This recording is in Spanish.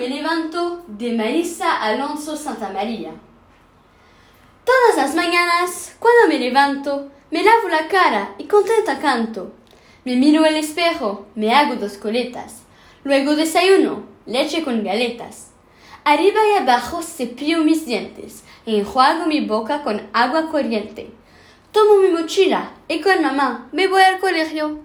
me levanto de Marisa Alonso Santa María. Todas las mañanas, cuando me levanto, me lavo la cara y contenta canto. Me miro al espejo, me hago dos coletas. Luego desayuno, leche con galetas. Arriba y abajo cepillo mis dientes y enjuago mi boca con agua corriente. Tomo mi mochila y con mamá me voy al colegio.